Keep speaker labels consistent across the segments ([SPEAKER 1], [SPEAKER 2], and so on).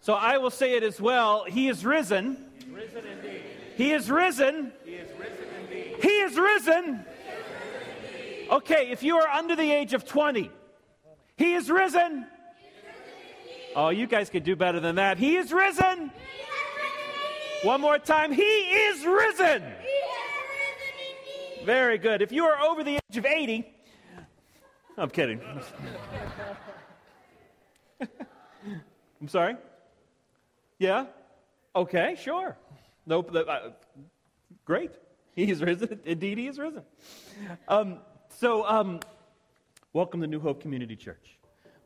[SPEAKER 1] So I will say it as well. He is risen.
[SPEAKER 2] Risen.
[SPEAKER 1] He is risen.
[SPEAKER 2] He is risen.
[SPEAKER 1] He is risen. Okay, if you are under the age of 20, He is risen. Oh, you guys could do better than that. He is risen. One more time. He is risen. Very good. If you are over the age of 80, I'm kidding. I'm sorry? Yeah? Okay, sure. Nope. Uh, great. He is risen. Indeed, he is risen. Um, so, um, welcome to New Hope Community Church.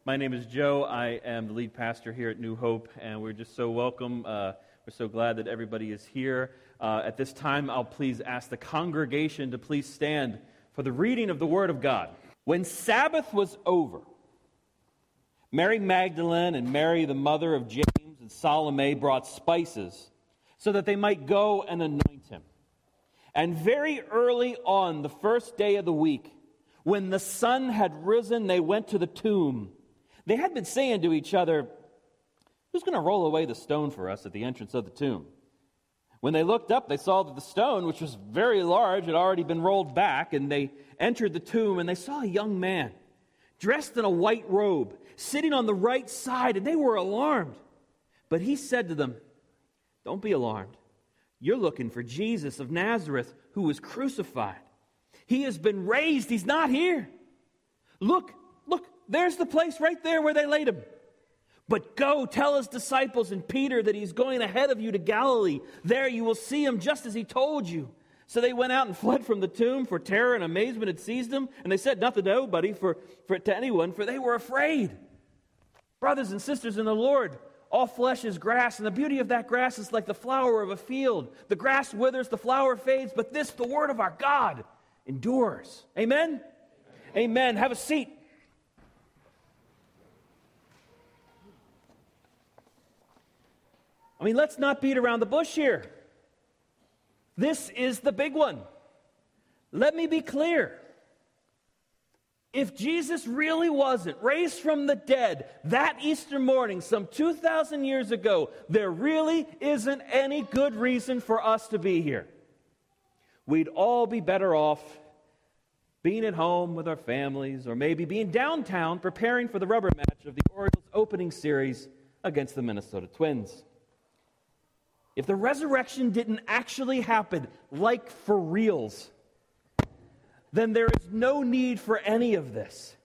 [SPEAKER 1] My name is Joe. I am the lead pastor here at New Hope, and we're just so welcome. Uh, we're so glad that everybody is here. Uh, at this time, I'll please ask the congregation to please stand for the reading of the Word of God. When Sabbath was over, Mary Magdalene and Mary, the mother of James and Salome, brought spices so that they might go and anoint him. And very early on, the first day of the week, when the sun had risen, they went to the tomb. They had been saying to each other, Who's going to roll away the stone for us at the entrance of the tomb? When they looked up, they saw that the stone, which was very large, had already been rolled back, and they entered the tomb and they saw a young man dressed in a white robe sitting on the right side, and they were alarmed. But he said to them, Don't be alarmed. You're looking for Jesus of Nazareth who was crucified. He has been raised, he's not here. Look, look, there's the place right there where they laid him. But go tell his disciples and Peter that he's going ahead of you to Galilee. There you will see him just as he told you. So they went out and fled from the tomb, for terror and amazement had seized them. And they said nothing to nobody, for, for, to anyone, for they were afraid. Brothers and sisters in the Lord, all flesh is grass, and the beauty of that grass is like the flower of a field. The grass withers, the flower fades, but this, the word of our God, endures. Amen? Amen. Have a seat. I mean, let's not beat around the bush here. This is the big one. Let me be clear. If Jesus really wasn't raised from the dead that Easter morning, some 2,000 years ago, there really isn't any good reason for us to be here. We'd all be better off being at home with our families, or maybe being downtown preparing for the rubber match of the Orioles opening series against the Minnesota Twins. If the resurrection didn't actually happen, like for reals, then there is no need for any of this.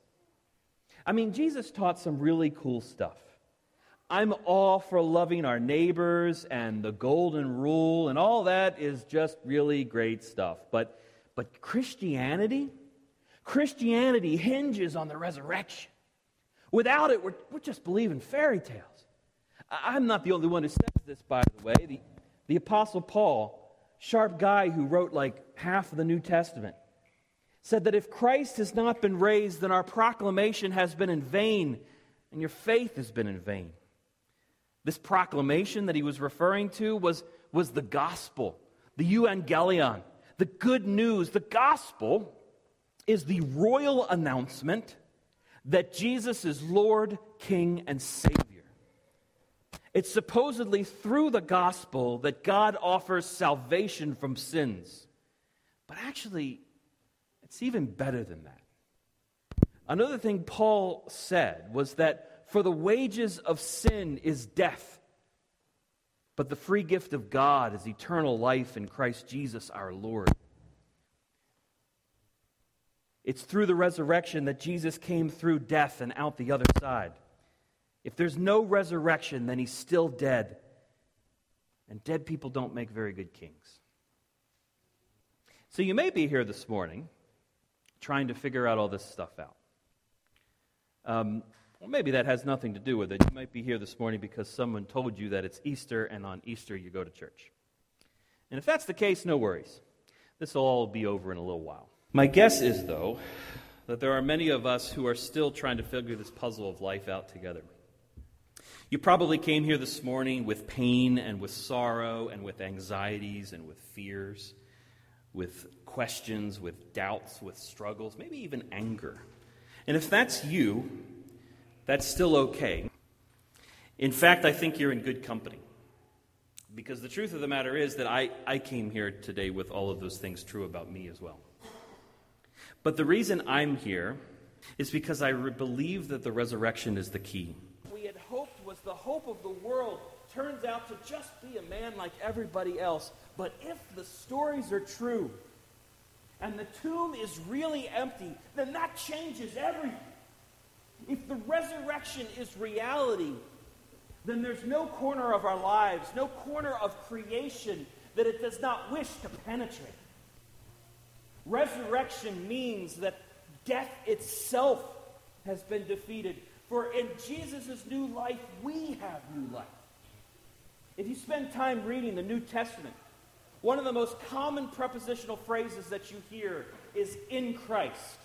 [SPEAKER 1] I mean, Jesus taught some really cool stuff. I'm all for loving our neighbors and the golden rule, and all that is just really great stuff. But, but Christianity, Christianity hinges on the resurrection. Without it, we're, we're just believing fairy tales. I'm not the only one who says this, by the way. The, the Apostle Paul, sharp guy who wrote like half of the New Testament, said that if Christ has not been raised, then our proclamation has been in vain and your faith has been in vain. This proclamation that he was referring to was, was the gospel, the euangelion, the good news. The gospel is the royal announcement that Jesus is Lord, King, and Savior. It's supposedly through the gospel that God offers salvation from sins. But actually, it's even better than that. Another thing Paul said was that for the wages of sin is death, but the free gift of God is eternal life in Christ Jesus our Lord. It's through the resurrection that Jesus came through death and out the other side. If there's no resurrection, then he's still dead. And dead people don't make very good kings. So you may be here this morning trying to figure out all this stuff out. Um, well, maybe that has nothing to do with it. You might be here this morning because someone told you that it's Easter, and on Easter you go to church. And if that's the case, no worries. This will all be over in a little while. My guess is, though, that there are many of us who are still trying to figure this puzzle of life out together. You probably came here this morning with pain and with sorrow and with anxieties and with fears, with questions, with doubts, with struggles, maybe even anger. And if that's you, that's still okay. In fact, I think you're in good company. Because the truth of the matter is that I, I came here today with all of those things true about me as well. But the reason I'm here is because I re- believe that the resurrection is the key. We had hoped was the hope of the world turns out to just be a man like everybody else. But if the stories are true and the tomb is really empty, then that changes everything. If the resurrection is reality, then there's no corner of our lives, no corner of creation that it does not wish to penetrate. Resurrection means that death itself has been defeated. For in Jesus' new life, we have new life. If you spend time reading the New Testament, one of the most common prepositional phrases that you hear is in Christ.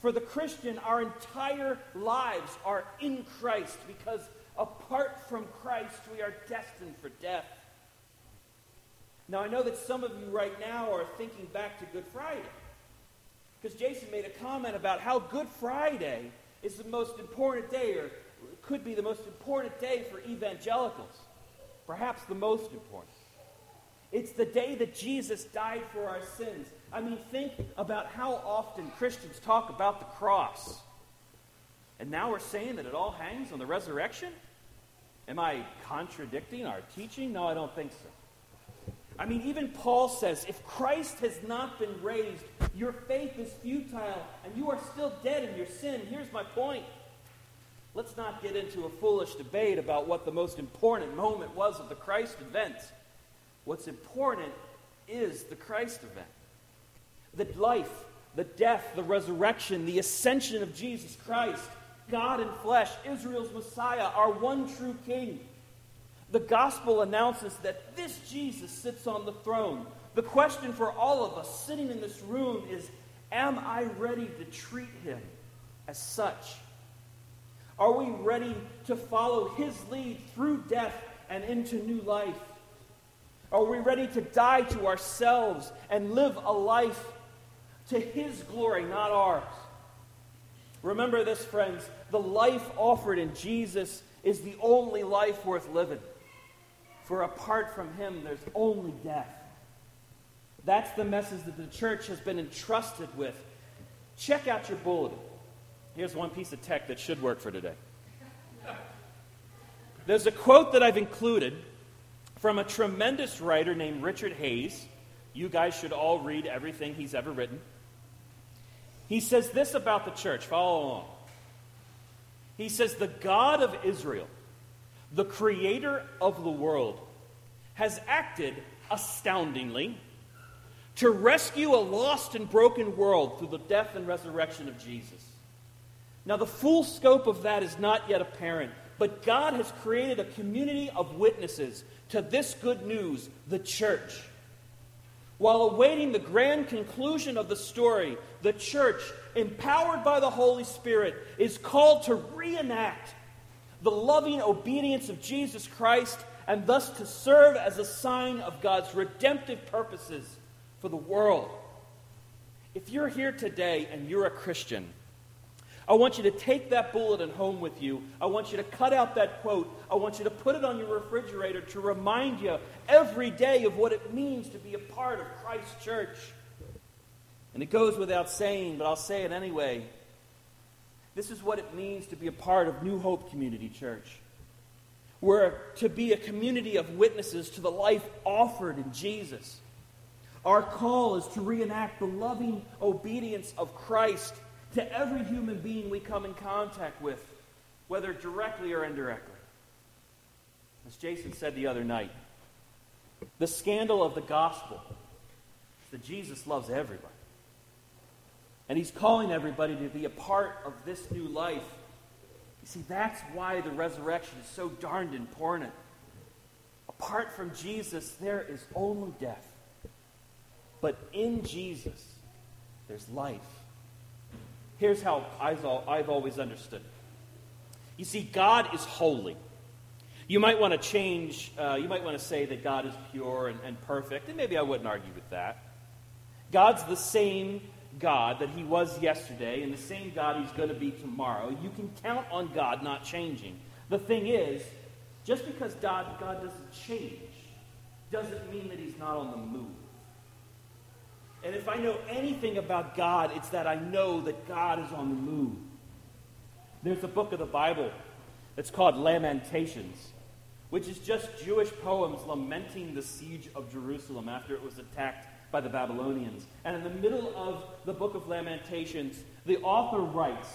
[SPEAKER 1] For the Christian, our entire lives are in Christ because apart from Christ, we are destined for death. Now, I know that some of you right now are thinking back to Good Friday. Because Jason made a comment about how Good Friday is the most important day, or could be the most important day for evangelicals. Perhaps the most important. It's the day that Jesus died for our sins. I mean, think about how often Christians talk about the cross. And now we're saying that it all hangs on the resurrection? Am I contradicting our teaching? No, I don't think so. I mean, even Paul says if Christ has not been raised, your faith is futile and you are still dead in your sin. Here's my point. Let's not get into a foolish debate about what the most important moment was of the Christ event. What's important is the Christ event. The life, the death, the resurrection, the ascension of Jesus Christ, God in flesh, Israel's Messiah, our one true King. The gospel announces that this Jesus sits on the throne. The question for all of us sitting in this room is Am I ready to treat him as such? Are we ready to follow his lead through death and into new life? Are we ready to die to ourselves and live a life to his glory, not ours? Remember this, friends. The life offered in Jesus is the only life worth living. For apart from him, there's only death. That's the message that the church has been entrusted with. Check out your bulletin. Here's one piece of tech that should work for today. There's a quote that I've included from a tremendous writer named Richard Hays. You guys should all read everything he's ever written. He says this about the church. Follow along. He says, The God of Israel, the creator of the world, has acted astoundingly to rescue a lost and broken world through the death and resurrection of Jesus. Now, the full scope of that is not yet apparent, but God has created a community of witnesses to this good news, the church. While awaiting the grand conclusion of the story, the church, empowered by the Holy Spirit, is called to reenact the loving obedience of Jesus Christ and thus to serve as a sign of God's redemptive purposes for the world. If you're here today and you're a Christian, I want you to take that bulletin home with you. I want you to cut out that quote. I want you to put it on your refrigerator to remind you every day of what it means to be a part of Christ's church. And it goes without saying, but I'll say it anyway. This is what it means to be a part of New Hope Community Church. We're to be a community of witnesses to the life offered in Jesus. Our call is to reenact the loving obedience of Christ to every human being we come in contact with, whether directly or indirectly. As Jason said the other night, the scandal of the gospel is that Jesus loves everybody. And he's calling everybody to be a part of this new life. You see, that's why the resurrection is so darned important. Apart from Jesus, there is only death. But in Jesus, there's life. Here's how I've always understood it. You see, God is holy. You might want to change, uh, you might want to say that God is pure and, and perfect, and maybe I wouldn't argue with that. God's the same God that He was yesterday, and the same God He's going to be tomorrow. You can count on God not changing. The thing is, just because God, God doesn't change doesn't mean that he's not on the move. And if I know anything about God, it's that I know that God is on the move. There's a book of the Bible that's called Lamentations, which is just Jewish poems lamenting the siege of Jerusalem after it was attacked by the Babylonians. And in the middle of the book of Lamentations, the author writes,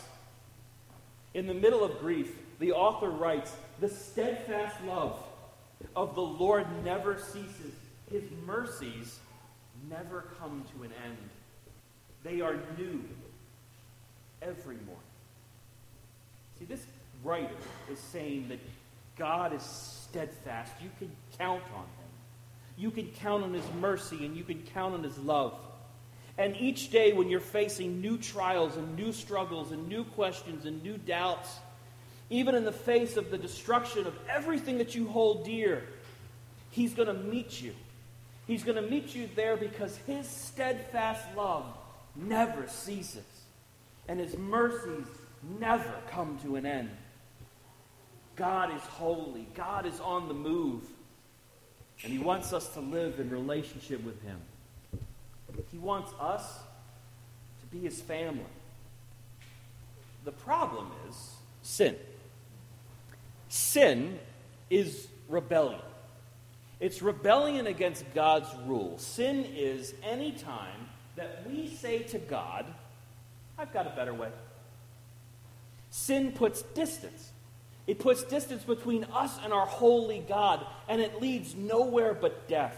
[SPEAKER 1] in the middle of grief, the author writes, The steadfast love of the Lord never ceases, his mercies never come to an end. They are new every morning. See, this writer is saying that God is steadfast. You can count on him. You can count on His mercy and you can count on His love. And each day, when you're facing new trials and new struggles and new questions and new doubts, even in the face of the destruction of everything that you hold dear, He's going to meet you. He's going to meet you there because His steadfast love never ceases, and His mercies never come to an end. God is holy, God is on the move. And He wants us to live in relationship with Him. He wants us to be His family. The problem is sin. Sin is rebellion. It's rebellion against God's rule. Sin is any time that we say to God, I've got a better way. Sin puts distance it puts distance between us and our holy God, and it leads nowhere but death.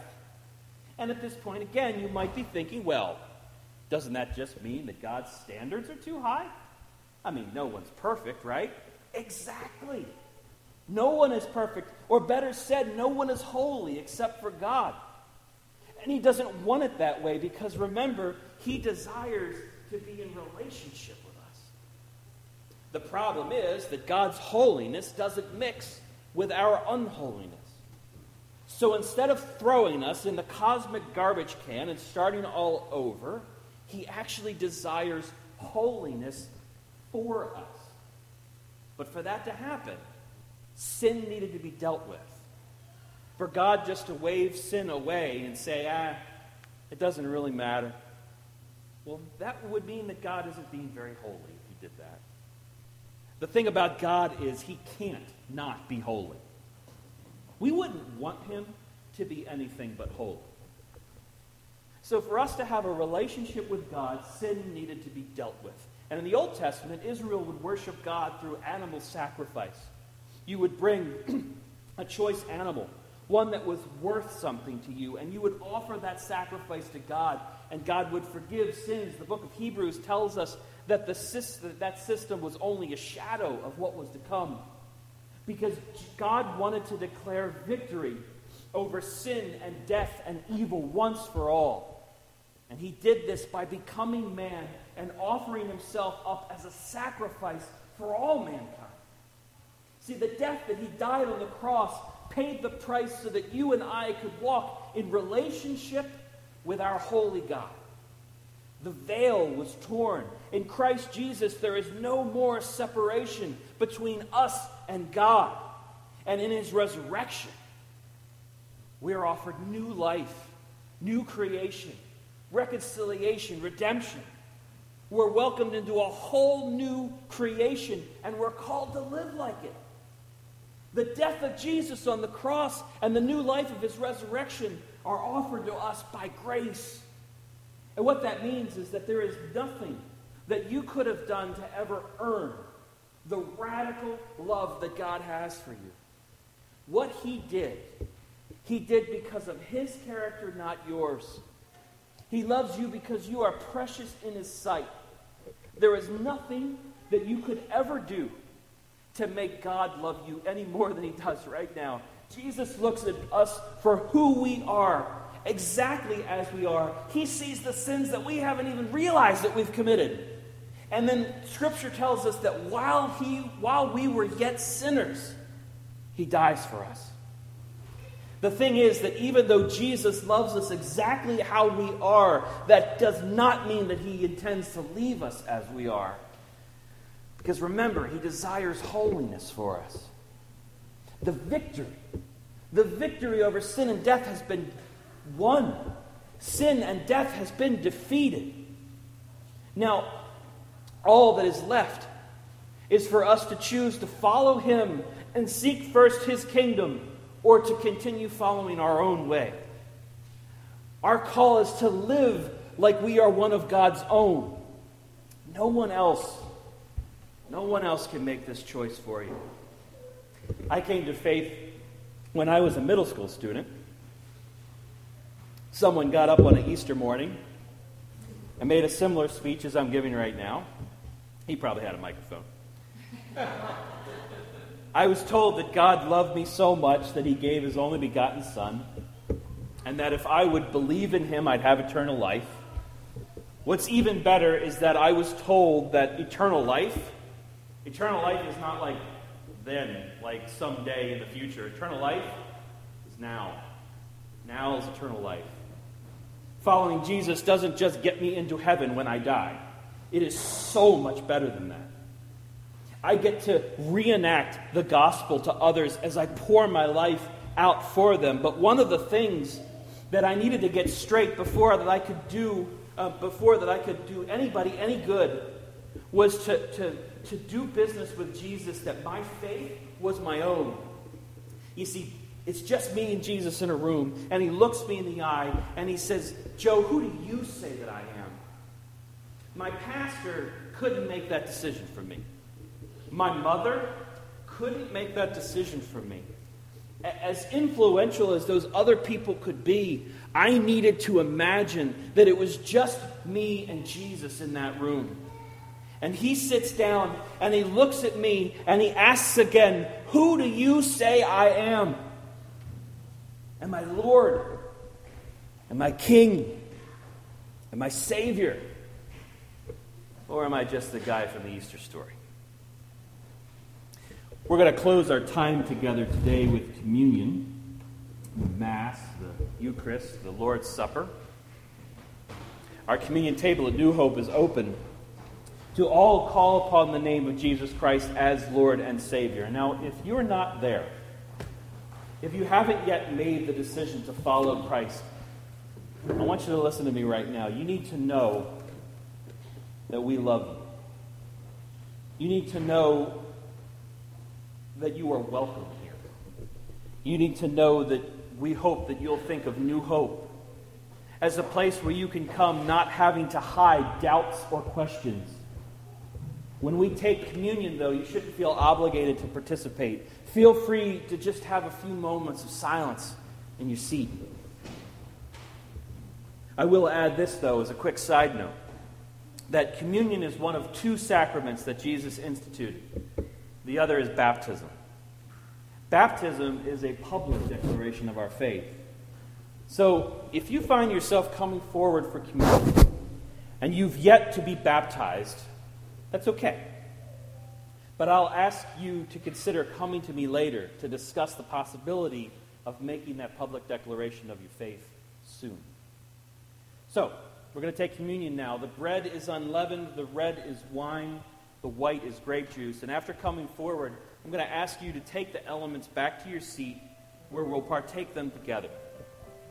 [SPEAKER 1] And at this point, again, you might be thinking, well, doesn't that just mean that God's standards are too high? I mean, no one's perfect, right? Exactly. No one is perfect, or better said, no one is holy except for God. And He doesn't want it that way because remember, He desires to be in relationship with us. the problem is that God's holiness doesn't mix with our unholiness. So instead of throwing us in the cosmic garbage can and starting all over, he actually desires holiness for us. But for that to happen, sin needed to be dealt with. For God just to wave sin away and say, ah, it doesn't really matter. Well, that would mean that God isn't being very holy if he did that. The thing about God is he can't not be holy. We wouldn't want him to be anything but holy. So, for us to have a relationship with God, sin needed to be dealt with. And in the Old Testament, Israel would worship God through animal sacrifice. You would bring a choice animal, one that was worth something to you, and you would offer that sacrifice to God, and God would forgive sins. The book of Hebrews tells us that the system, that system was only a shadow of what was to come. Because God wanted to declare victory over sin and death and evil once for all. And he did this by becoming man and offering himself up as a sacrifice for all mankind. See, the death that he died on the cross paid the price so that you and I could walk in relationship with our holy God. The veil was torn. In Christ Jesus, there is no more separation between us and God. And in his resurrection, we are offered new life, new creation, reconciliation, redemption. We're welcomed into a whole new creation, and we're called to live like it. The death of Jesus on the cross and the new life of his resurrection are offered to us by grace. And what that means is that there is nothing that you could have done to ever earn the radical love that God has for you. What he did, he did because of his character, not yours. He loves you because you are precious in his sight. There is nothing that you could ever do to make God love you any more than he does right now. Jesus looks at us for who we are exactly as we are. He sees the sins that we haven't even realized that we've committed. And then scripture tells us that while he while we were yet sinners, he dies for us. The thing is that even though Jesus loves us exactly how we are, that does not mean that he intends to leave us as we are. Because remember, he desires holiness for us. the victory. The victory over sin and death has been won. Sin and death has been defeated. Now, all that is left is for us to choose to follow him and seek first his kingdom or to continue following our own way. Our call is to live like we are one of God's own. No one else, no one else can make this choice for you. I came to faith when I was a middle school student. Someone got up on an Easter morning and made a similar speech as I'm giving right now. He probably had a microphone. I was told that God loved me so much that he gave his only begotten Son, and that if I would believe in him, I'd have eternal life. What's even better is that I was told that eternal life, eternal life is not like then, like someday in the future. Eternal life is now. Now is eternal life. Following Jesus doesn't just get me into heaven when I die, it is so much better than that. I get to reenact the gospel to others as I pour my life out for them. But one of the things that I needed to get straight before that I could do uh, before that I could do anybody any good was to, to, to do business with Jesus that my faith was my own. You see, it's just me and Jesus in a room, and he looks me in the eye and he says, Joe, who do you say that I am? My pastor couldn't make that decision for me. My mother couldn't make that decision for me. As influential as those other people could be, I needed to imagine that it was just me and Jesus in that room. And he sits down and he looks at me and he asks again, Who do you say I am? Am I Lord? Am I King? Am I Savior? Or am I just the guy from the Easter story? We're going to close our time together today with communion, the Mass, the Eucharist, the Lord's Supper. Our communion table at New Hope is open to all call upon the name of Jesus Christ as Lord and Savior. Now, if you're not there, if you haven't yet made the decision to follow Christ, I want you to listen to me right now. You need to know that we love you. You need to know that you are welcome here. You need to know that we hope that you'll think of New Hope as a place where you can come not having to hide doubts or questions. When we take communion, though, you shouldn't feel obligated to participate. Feel free to just have a few moments of silence in your seat. I will add this, though, as a quick side note that communion is one of two sacraments that Jesus instituted. The other is baptism. Baptism is a public declaration of our faith. So, if you find yourself coming forward for communion and you've yet to be baptized, that's okay. But I'll ask you to consider coming to me later to discuss the possibility of making that public declaration of your faith soon. So, we're going to take communion now. The bread is unleavened, the red is wine, the white is grape juice. And after coming forward, I'm going to ask you to take the elements back to your seat where we'll partake them together.